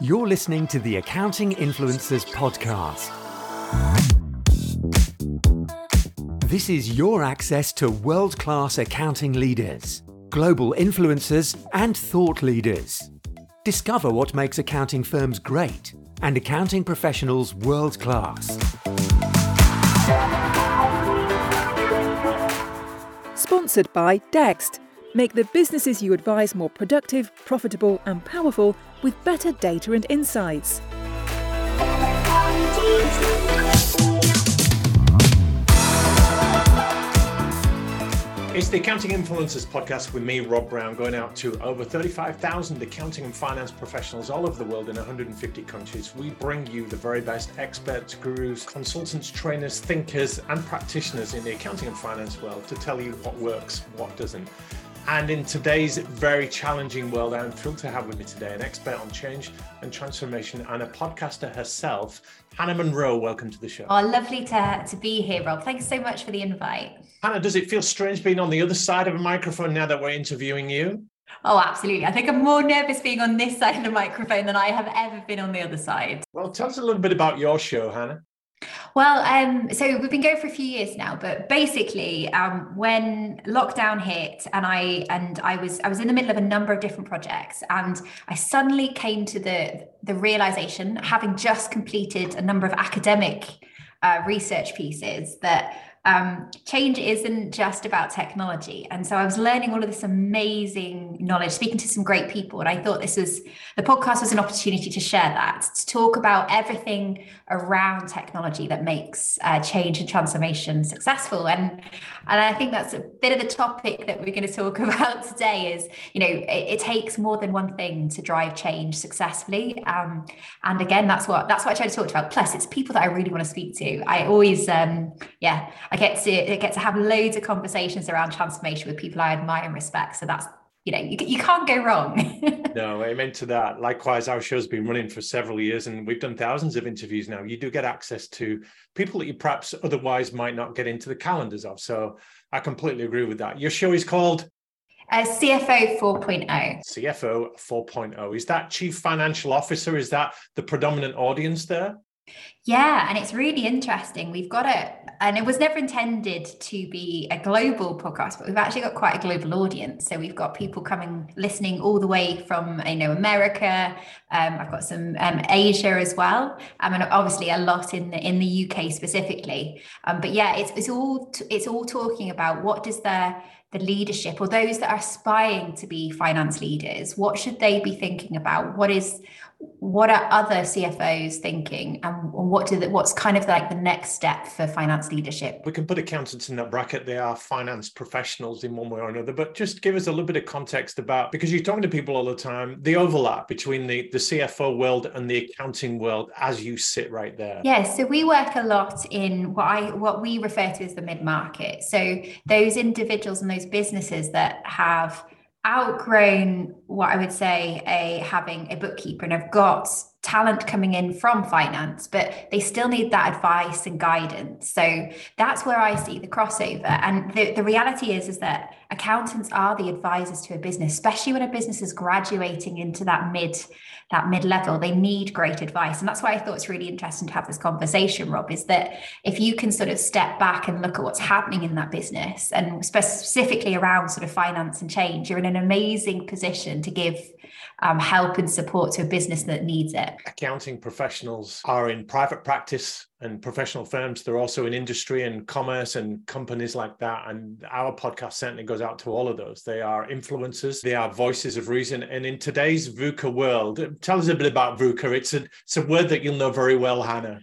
You're listening to the Accounting Influencers Podcast. This is your access to world class accounting leaders, global influencers, and thought leaders. Discover what makes accounting firms great and accounting professionals world class. Sponsored by Dext. Make the businesses you advise more productive, profitable, and powerful with better data and insights. It's the Accounting Influencers podcast with me, Rob Brown, going out to over 35,000 accounting and finance professionals all over the world in 150 countries. We bring you the very best experts, gurus, consultants, trainers, thinkers, and practitioners in the accounting and finance world to tell you what works, what doesn't. And in today's very challenging world, I'm thrilled to have with me today an expert on change and transformation and a podcaster herself, Hannah Munro. Welcome to the show. Oh, lovely to, to be here, Rob. Thanks so much for the invite. Hannah, does it feel strange being on the other side of a microphone now that we're interviewing you? Oh, absolutely. I think I'm more nervous being on this side of the microphone than I have ever been on the other side. Well, tell us a little bit about your show, Hannah. Well, um, so we've been going for a few years now, but basically, um, when lockdown hit, and I and I was I was in the middle of a number of different projects, and I suddenly came to the the realization, having just completed a number of academic uh, research pieces, that um, change isn't just about technology. And so I was learning all of this amazing knowledge, speaking to some great people. And I thought this was the podcast was an opportunity to share that, to talk about everything around technology that makes uh, change and transformation successful. And, and I think that's a bit of the topic that we're going to talk about today is, you know, it, it takes more than one thing to drive change successfully. Um, and again, that's what, that's what I try to talk about. Plus it's people that I really want to speak to. I always, um, yeah, I get to I get to have loads of conversations around transformation with people I admire and respect. So that's you know you, you can't go wrong. no, amen to that. Likewise, our show's been running for several years, and we've done thousands of interviews now. You do get access to people that you perhaps otherwise might not get into the calendars of. So I completely agree with that. Your show is called uh, CFO 4.0. CFO 4.0. Is that Chief Financial Officer? Is that the predominant audience there? Yeah, and it's really interesting. We've got it, and it was never intended to be a global podcast, but we've actually got quite a global audience. So we've got people coming, listening all the way from you know America. Um, I've got some um, Asia as well, um, and obviously a lot in the in the UK specifically. Um, but yeah, it's it's all it's all talking about what does their the leadership or those that are aspiring to be finance leaders what should they be thinking about what is what are other CFOs thinking and what do the, what's kind of like the next step for finance leadership? We can put accountants in that bracket. They are finance professionals in one way or another, but just give us a little bit of context about because you're talking to people all the time, the overlap between the, the CFO world and the accounting world as you sit right there. Yes, yeah, so we work a lot in what I what we refer to as the mid-market. So those individuals and those businesses that have outgrown what I would say a having a bookkeeper and have got talent coming in from finance, but they still need that advice and guidance. So that's where I see the crossover. And the, the reality is, is that accountants are the advisors to a business, especially when a business is graduating into that mid, that mid level. They need great advice. And that's why I thought it's really interesting to have this conversation, Rob, is that if you can sort of step back and look at what's happening in that business and specifically around sort of finance and change, you're in an amazing position to give um, help and support to a business that needs it. Accounting professionals are in private practice and professional firms. They're also in industry and commerce and companies like that. And our podcast certainly goes out to all of those. They are influencers, they are voices of reason. And in today's VUCA world, tell us a bit about VUCA. It's a, it's a word that you'll know very well, Hannah.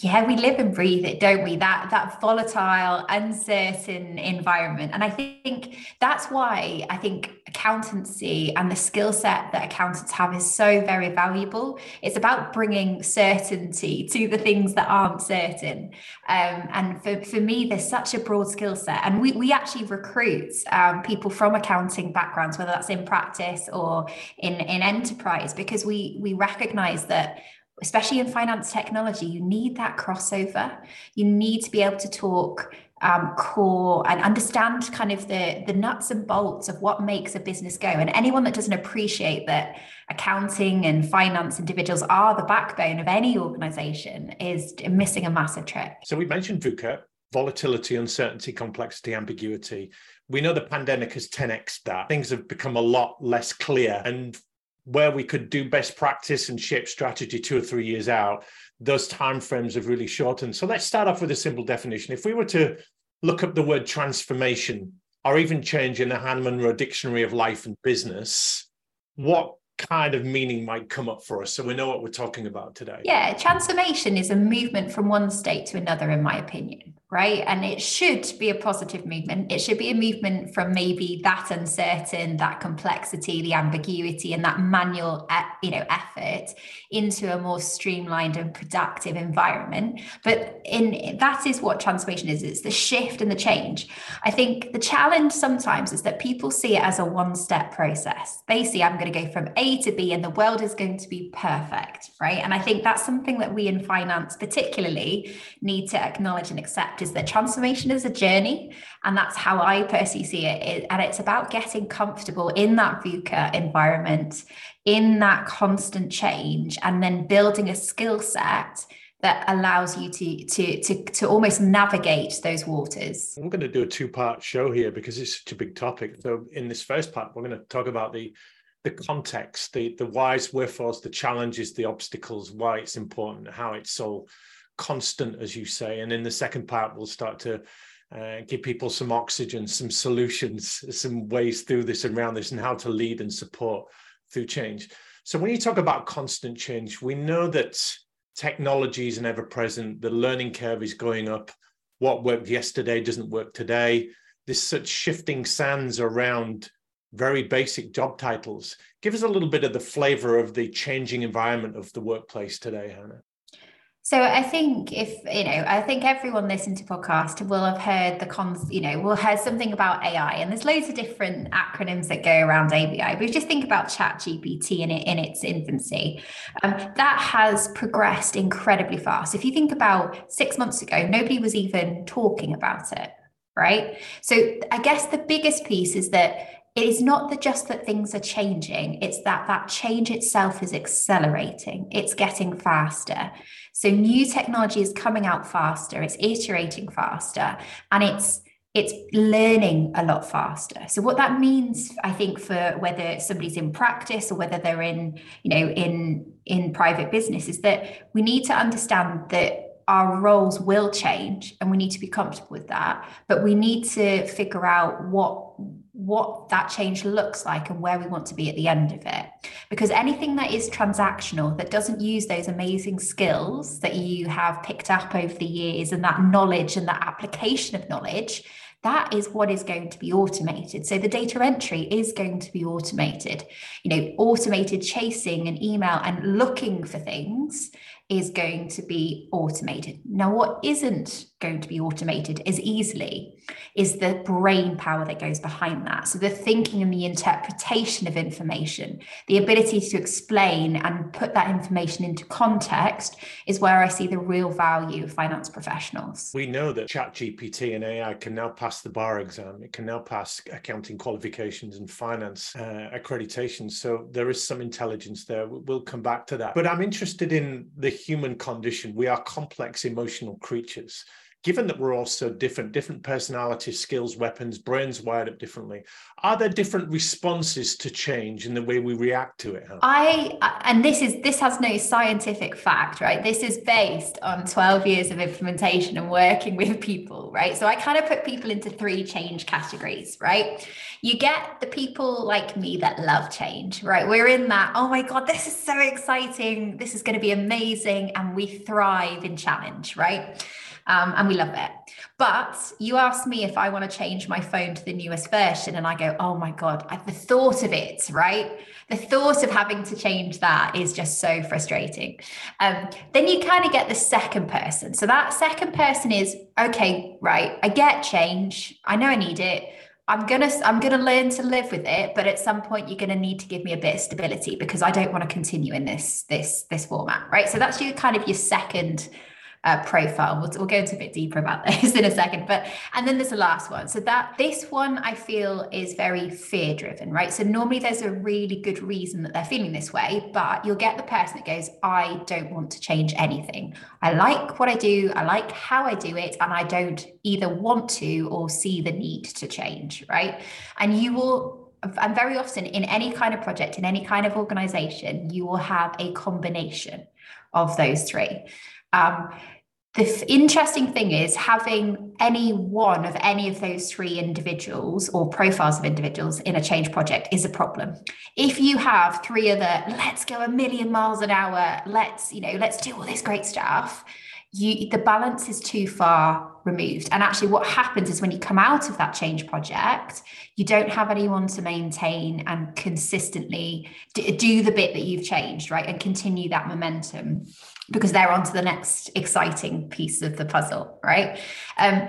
Yeah, we live and breathe it, don't we? That that volatile, uncertain environment. And I think that's why I think accountancy and the skill set that accountants have is so very valuable. It's about bringing certainty to the things that aren't certain. Um, and for, for me, there's such a broad skill set. And we, we actually recruit um, people from accounting backgrounds, whether that's in practice or in, in enterprise, because we, we recognize that especially in finance technology, you need that crossover. You need to be able to talk um, core and understand kind of the the nuts and bolts of what makes a business go. And anyone that doesn't appreciate that accounting and finance individuals are the backbone of any organization is missing a massive trick. So we mentioned VUCA, volatility, uncertainty, complexity, ambiguity. We know the pandemic has 10x that. Things have become a lot less clear. And where we could do best practice and shape strategy two or three years out, those timeframes have really shortened. So let's start off with a simple definition. If we were to look up the word transformation or even change in the Hannah Munro Dictionary of Life and Business, what kind of meaning might come up for us so we know what we're talking about today? Yeah, transformation is a movement from one state to another, in my opinion right? And it should be a positive movement. It should be a movement from maybe that uncertain, that complexity, the ambiguity, and that manual, you know, effort into a more streamlined and productive environment. But in that is what transformation is. It's the shift and the change. I think the challenge sometimes is that people see it as a one-step process. They see I'm going to go from A to B, and the world is going to be perfect, right? And I think that's something that we in finance, particularly, need to acknowledge and accept is that transformation is a journey. And that's how I personally see it. And it's about getting comfortable in that VUCA environment, in that constant change, and then building a skill set that allows you to to to to almost navigate those waters. We're going to do a two-part show here because it's such a big topic. So in this first part, we're going to talk about the the context, the the whys, wherefores, the challenges, the obstacles, why it's important, how it's all constant, as you say. And in the second part, we'll start to uh, give people some oxygen, some solutions, some ways through this and around this, and how to lead and support through change. So, when you talk about constant change, we know that technology is ever present, the learning curve is going up. What worked yesterday doesn't work today. There's such shifting sands around very basic job titles. Give us a little bit of the flavor of the changing environment of the workplace today, Hannah. So I think if you know, I think everyone listening to podcast will have heard the cons, you know, will have something about AI, and there's loads of different acronyms that go around ABI. But just think about Chat GPT in it in its infancy, um, that has progressed incredibly fast. If you think about six months ago, nobody was even talking about it, right? So I guess the biggest piece is that it is not just that things are changing it's that that change itself is accelerating it's getting faster so new technology is coming out faster, it's iterating faster, and it's it's learning a lot faster. So what that means, I think, for whether somebody's in practice or whether they're in, you know, in in private business, is that we need to understand that our roles will change and we need to be comfortable with that but we need to figure out what what that change looks like and where we want to be at the end of it. Because anything that is transactional that doesn't use those amazing skills that you have picked up over the years and that knowledge and that application of knowledge that is what is going to be automated. So the data entry is going to be automated. You know automated chasing and email and looking for things is going to be automated. Now, what isn't going to be automated as easily is the brain power that goes behind that. So, the thinking and the interpretation of information, the ability to explain and put that information into context is where I see the real value of finance professionals. We know that ChatGPT and AI can now pass the bar exam, it can now pass accounting qualifications and finance uh, accreditation. So, there is some intelligence there. We'll come back to that. But I'm interested in the human condition. We are complex emotional creatures. Given that we're all so different, different personalities, skills, weapons, brains wired up differently, are there different responses to change in the way we react to it? I and this is this has no scientific fact, right? This is based on 12 years of implementation and working with people, right? So I kind of put people into three change categories, right? You get the people like me that love change, right? We're in that, oh my God, this is so exciting. This is going to be amazing. And we thrive in challenge, right? Um, and we love it. But you ask me if I want to change my phone to the newest version, and I go, oh my God, I, the thought of it, right? The thought of having to change that is just so frustrating. Um, then you kind of get the second person. So that second person is, okay, right, I get change. I know I need it. I'm gonna I'm gonna learn to live with it, but at some point you're gonna need to give me a bit of stability because I don't want to continue in this this this format, right? So that's your kind of your second uh, profile. We'll, we'll go into a bit deeper about this in a second. But and then there's the last one. So that this one I feel is very fear driven, right? So normally there's a really good reason that they're feeling this way, but you'll get the person that goes, I don't want to change anything. I like what I do, I like how I do it, and I don't either want to or see the need to change, right? And you will and very often in any kind of project, in any kind of organization, you will have a combination of those three. Um, the f- interesting thing is having any one of any of those three individuals or profiles of individuals in a change project is a problem. If you have three of the let's go a million miles an hour let's you know let's do all this great stuff you the balance is too far removed. And actually what happens is when you come out of that change project you don't have anyone to maintain and consistently do the bit that you've changed right and continue that momentum because they're on to the next exciting piece of the puzzle right um,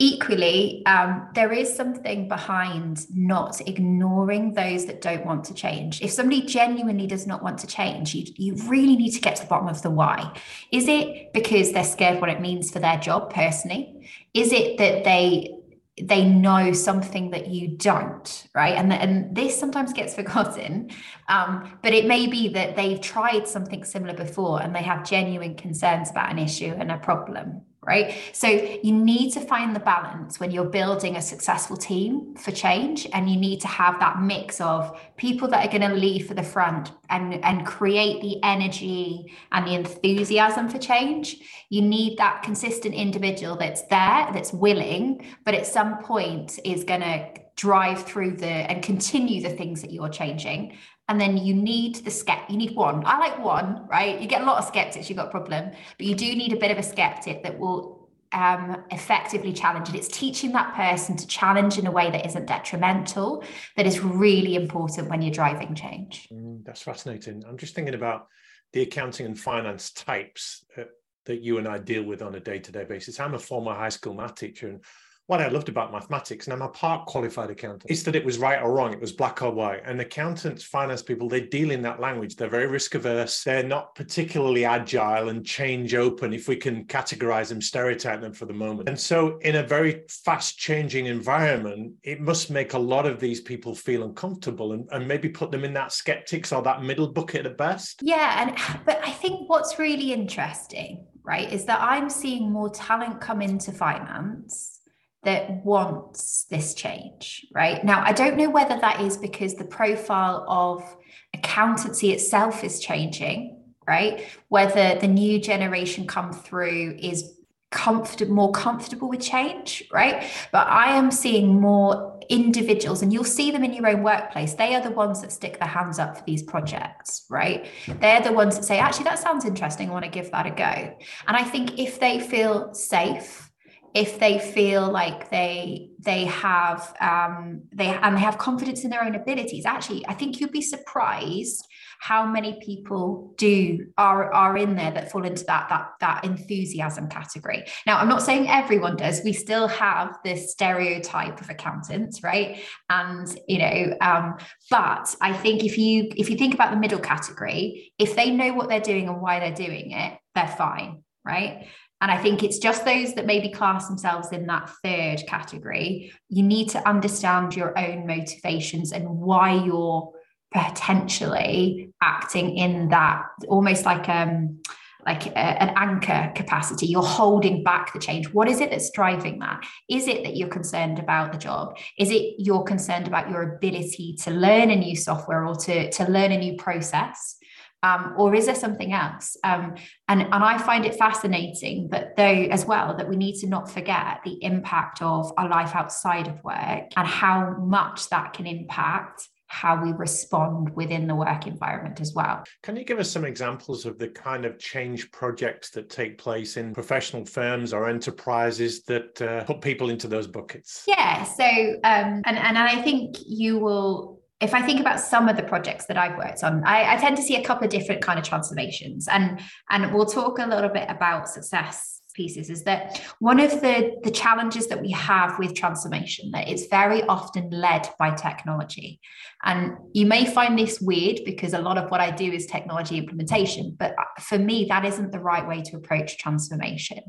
equally, um, there is something behind not ignoring those that don't want to change. If somebody genuinely does not want to change, you, you really need to get to the bottom of the why. Is it because they're scared what it means for their job personally? Is it that they they know something that you don't right? And, and this sometimes gets forgotten um, but it may be that they've tried something similar before and they have genuine concerns about an issue and a problem right? So you need to find the balance when you're building a successful team for change, and you need to have that mix of people that are going to lead for the front and and create the energy and the enthusiasm for change. You need that consistent individual that's there, that's willing, but at some point is going to drive through the and continue the things that you're changing and then you need the skept you need one. I like one right? You get a lot of skeptics you've got a problem. But you do need a bit of a skeptic that will um, effectively challenge. It it's teaching that person to challenge in a way that isn't detrimental that is really important when you're driving change. Mm, that's fascinating. I'm just thinking about the accounting and finance types uh, that you and i deal with on a day-to-day basis. I'm a former high school math teacher and what I loved about mathematics, and I'm a part qualified accountant, is that it was right or wrong. It was black or white. And accountants, finance people, they deal in that language. They're very risk averse. They're not particularly agile and change open, if we can categorize them, stereotype them for the moment. And so, in a very fast changing environment, it must make a lot of these people feel uncomfortable and, and maybe put them in that skeptics or that middle bucket at best. Yeah. And but I think what's really interesting, right, is that I'm seeing more talent come into finance that wants this change, right? Now, I don't know whether that is because the profile of accountancy itself is changing, right? Whether the new generation come through is comfortable more comfortable with change right? But i am seeing more individuals and you'll see them in your own workplace. They are the ones that stick their hands up for these projects right? They're the ones that say actually that sounds interesting. I want to give that a go. And i think if they feel safe if they feel like they they have um, they and they have confidence in their own abilities. Actually i think you'd be surprised how many people do are are in there that fall into that that that enthusiasm category. Now i'm not saying everyone does. We still have this stereotype of accountants right? And you know um, but i think if you if you think about the middle category if they know what they're doing and why they're doing it they're fine right and I think it's just those that maybe class themselves in that third category. You need to understand your own motivations and why you're potentially acting in that almost like um like a, an anchor capacity. You're holding back the change. What is it that's driving that? Is it that you're concerned about the job? Is it you're concerned about your ability to learn a new software or to, to learn a new process um, or is there something else? Um, and, and I find it fascinating that though as well that we need to not forget the impact of our life outside of work and how much that can impact how we respond within the work environment as well. Can you give us some examples of the kind of change projects that take place in professional firms or enterprises that uh, put people into those buckets? Yeah, so um, and and I think you will if I think about some of the projects that I've worked on, I, I, tend to see a couple of different kind of transformations, and and we'll talk a little bit about success pieces is that one of the the challenges that we have with transformation that it's very often led by technology. And you may find this weird because a lot of what i do is technology implementation but for me that isn't the right way to approach transformation.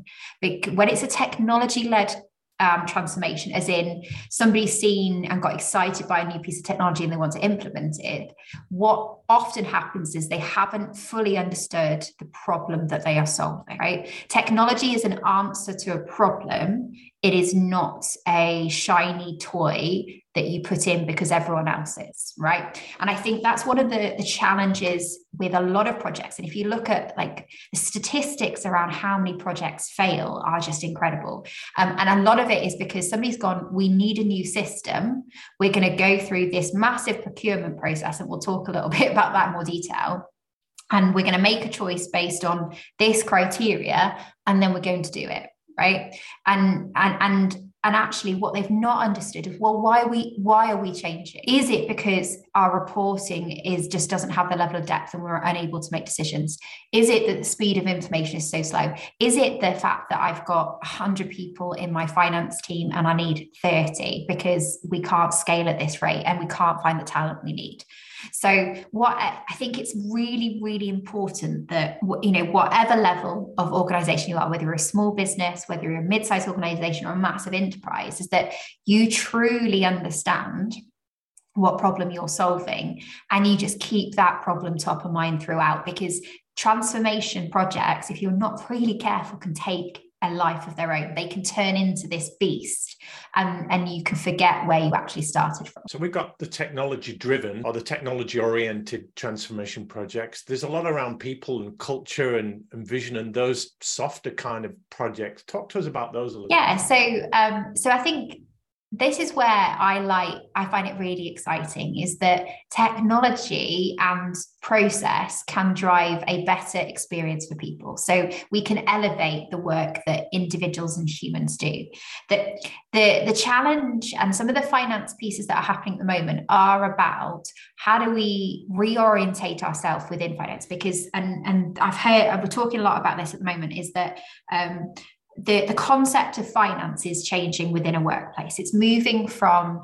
When it's a technology led um, transformation, as in somebody's seen and got excited by a new piece of technology and they want to implement it. What often happens is they haven't fully understood the problem that they are solving, right? Technology is an answer to a problem, it is not a shiny toy that you put in because everyone else is right? And i think that's one of the, the challenges with a lot of projects. And if you look at like the statistics around how many projects fail are just incredible. Um, and a lot of it is because somebody's gone we need a new system. We're going to go through this massive procurement process and we'll talk a little bit about that in more detail. And we're going to make a choice based on this criteria and then we're going to do it right? And and and and actually what they've not understood is well why we why are we changing? Is it because our reporting is just doesn't have the level of depth and we're unable to make decisions? Is it that the speed of information is so slow? Is it the fact that i've got 100 people in my finance team and i need 30 because we can't scale at this rate and we can't find the talent we need so what I think it's really, really important that you know whatever level of organization you are, whether you're a small business, whether you're a mid-sized organization or a massive enterprise, is that you truly understand what problem you're solving and you just keep that problem top of mind throughout because transformation projects if you're not really careful can take a life of their own. They can turn into this beast and, and you can forget where you actually started from. So we've got the technology driven or the technology oriented transformation projects. There's a lot around people and culture and, and vision and those softer kind of projects. Talk to us about those a little. Yeah. So um, so I think this is where I like, I find it really exciting is that technology and process can drive a better experience for people. So we can elevate the work that individuals and humans do. That the, the challenge and some of the finance pieces that are happening at the moment are about how do we reorientate ourselves within finance? Because and and I've heard we're talking a lot about this at the moment, is that um, the, the concept of finance is changing within a workplace. It's moving from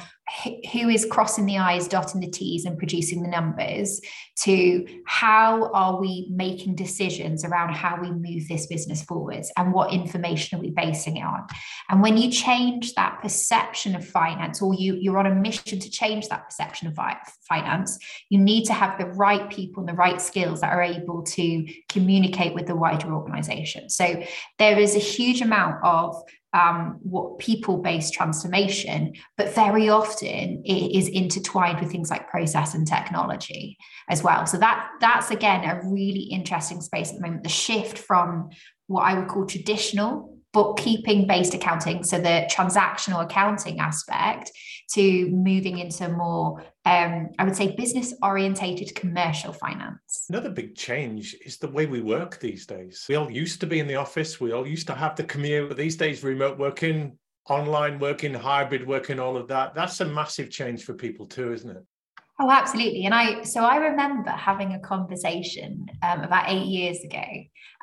who is crossing the I's, dotting the T's, and producing the numbers to how are we making decisions around how we move this business forwards and what information are we basing it on. And when you change that perception of finance, or you, you're on a mission to change that perception of finance, you need to have the right people and the right skills that are able to communicate with the wider organization. So there is a huge amount of um, what people-based transformation, but very often it is intertwined with things like process and technology as well. So that that's again a really interesting space at the moment. The shift from what I would call traditional bookkeeping based accounting, so the transactional accounting aspect, to moving into more, um, I would say, business orientated commercial finance. Another big change is the way we work these days. We all used to be in the office, we all used to have the commute, but these days, remote working, online working, hybrid working, all of that, that's a massive change for people too, isn't it? Oh, absolutely. And I, so I remember having a conversation um, about eight years ago.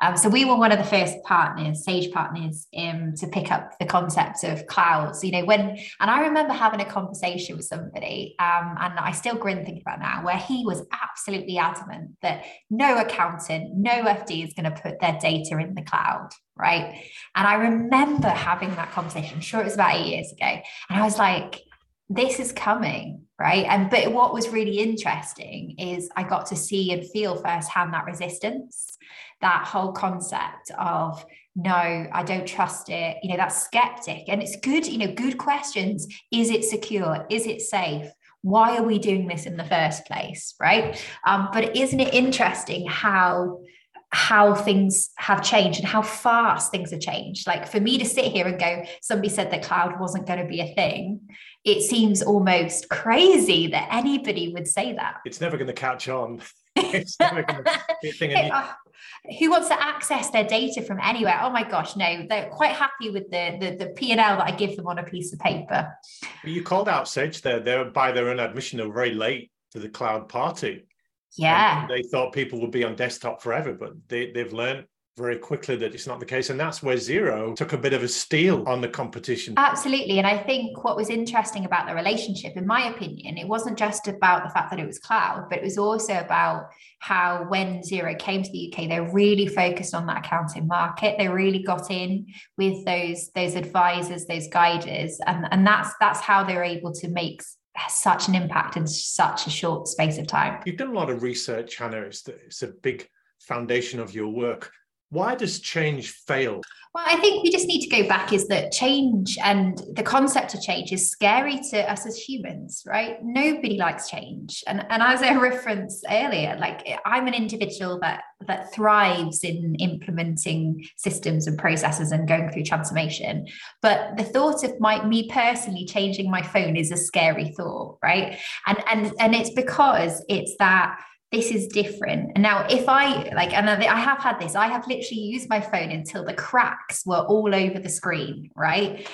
Um, so we were one of the first partners, Sage partners, um, to pick up the concept of clouds. You know, when, and I remember having a conversation with somebody, um, and I still grin thinking about now, where he was absolutely adamant that no accountant, no FD is going to put their data in the cloud right? And I remember having that conversation. I'm sure it was about eight years ago. And I was like, this is coming right? And but what was really interesting is i got to see and feel firsthand that resistance that whole concept of no i don't trust it. You know that skeptic. And it's good you know good questions. Is it secure? Is it safe? Why are we doing this in the first place right? Um, but isn't it interesting how how things have changed and how fast things have changed. Like for me to sit here and go, somebody said that cloud wasn't going to be a thing. It seems almost crazy that anybody would say that. It's never going to catch on. it's never going to be a thing. Uh, who wants to access their data from anywhere? Oh my gosh, no, they're quite happy with the the, the P and L that I give them on a piece of paper. You called out Sage there. They're by their own admission, they're very late to the cloud party. Yeah. And they thought people would be on desktop forever, but they, they've learned very quickly that it's not the case. And that's where Xero took a bit of a steal on the competition. Absolutely. And I think what was interesting about the relationship, in my opinion, it wasn't just about the fact that it was cloud, but it was also about how when Xero came to the UK, they really focused on that accounting market. They really got in with those, those advisors, those guiders. And, and that's that's how they were able to make such an impact in such a short space of time. You've done a lot of research, Hannah. It's, the, it's a big foundation of your work. Why does change fail? Well, I think we just need to go back is that change and the concept of change is scary to us as humans, right? Nobody likes change. And, and as I referenced earlier, like I'm an individual that that thrives in implementing systems and processes and going through transformation. But the thought of my me personally changing my phone is a scary thought, right? And and and it's because it's that this is different. And now, if I like, and I have had this, I have literally used my phone until the cracks were all over the screen, right?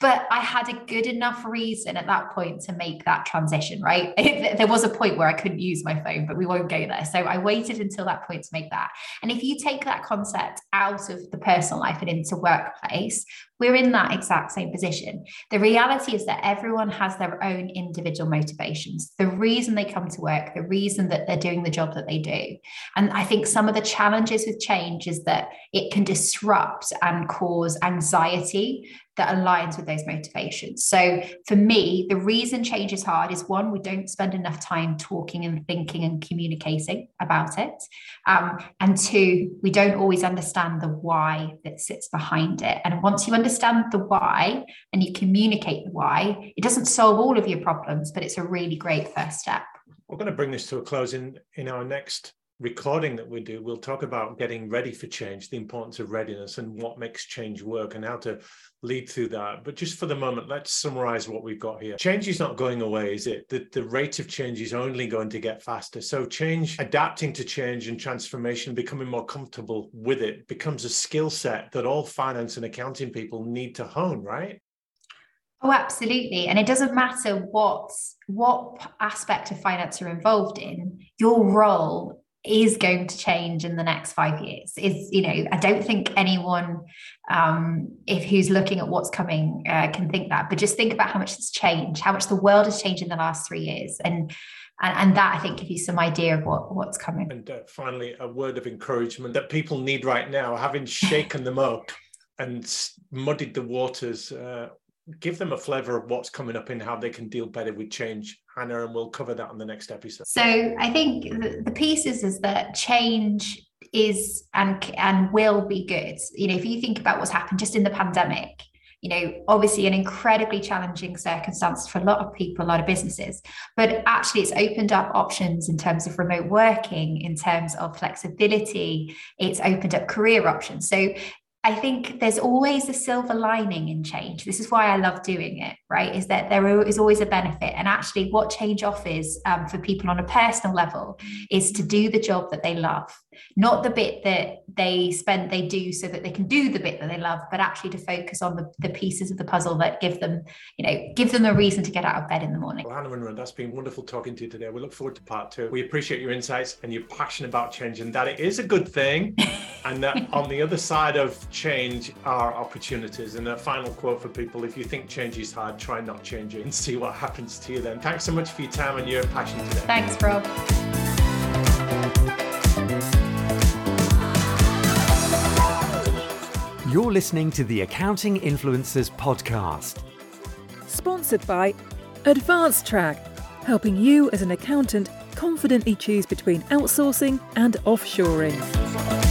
But I had a good enough reason at that point to make that transition, right? there was a point where I couldn't use my phone, but we won't go there. So I waited until that point to make that. And if you take that concept out of the personal life and into workplace, we're in that exact same position. The reality is that everyone has their own individual motivations, the reason they come to work, the reason that they're doing the job that they do. And I think some of the challenges with change is that it can disrupt and cause anxiety that aligns with those motivations. So for me, the reason change is hard is one, we don't spend enough time talking and thinking and communicating about it. Um, and two, we don't always understand the why that sits behind it. And once you understand the why and you communicate the why, it doesn't solve all of your problems, but it's a really great first step. We're going to bring this to a close in, in our next recording that we do, we'll talk about getting ready for change, the importance of readiness and what makes change work and how to lead through that. But just for the moment, let's summarize what we've got here. Change is not going away, is it? The, the rate of change is only going to get faster. So change, adapting to change and transformation, becoming more comfortable with it becomes a skill set that all finance and accounting people need to hone, right? Oh, absolutely. And it doesn't matter what what aspect of finance you're involved in, your role is going to change in the next five years is you know i don't think anyone um, if who's looking at what's coming uh, can think that but just think about how much it's changed how much the world has changed in the last three years. And and, and that i think gives you some idea of what what's coming. And uh, finally a word of encouragement that people need right now having shaken them up and muddied the waters uh, give them a flavor of what's coming up and how they can deal better with change. Hannah and we'll cover that on the next episode. So i think the, the pieces is that change is and and will be good. You know if you think about what's happened just in the pandemic you know obviously an incredibly challenging circumstance for a lot of people a lot of businesses but actually it's opened up options in terms of remote working in terms of flexibility. It's opened up career options. So I think there's always a silver lining in change. This is why I love doing it, right? Is that there is always a benefit. And actually, what change offers um, for people on a personal level is to do the job that they love not the bit that they spend they do so that they can do the bit that they love but actually to focus on the, the pieces of the puzzle that give them you know give them a reason to get out of bed in the morning well, Hannah and that's been wonderful talking to you today we look forward to part two we appreciate your insights and your passion about change and that it is a good thing and that on the other side of change are opportunities and a final quote for people if you think change is hard try not changing and see what happens to you then thanks so much for your time and your passion today thanks rob You're listening to the Accounting Influencers Podcast. Sponsored by AdvanceTrack, helping you as an accountant confidently choose between outsourcing and offshoring.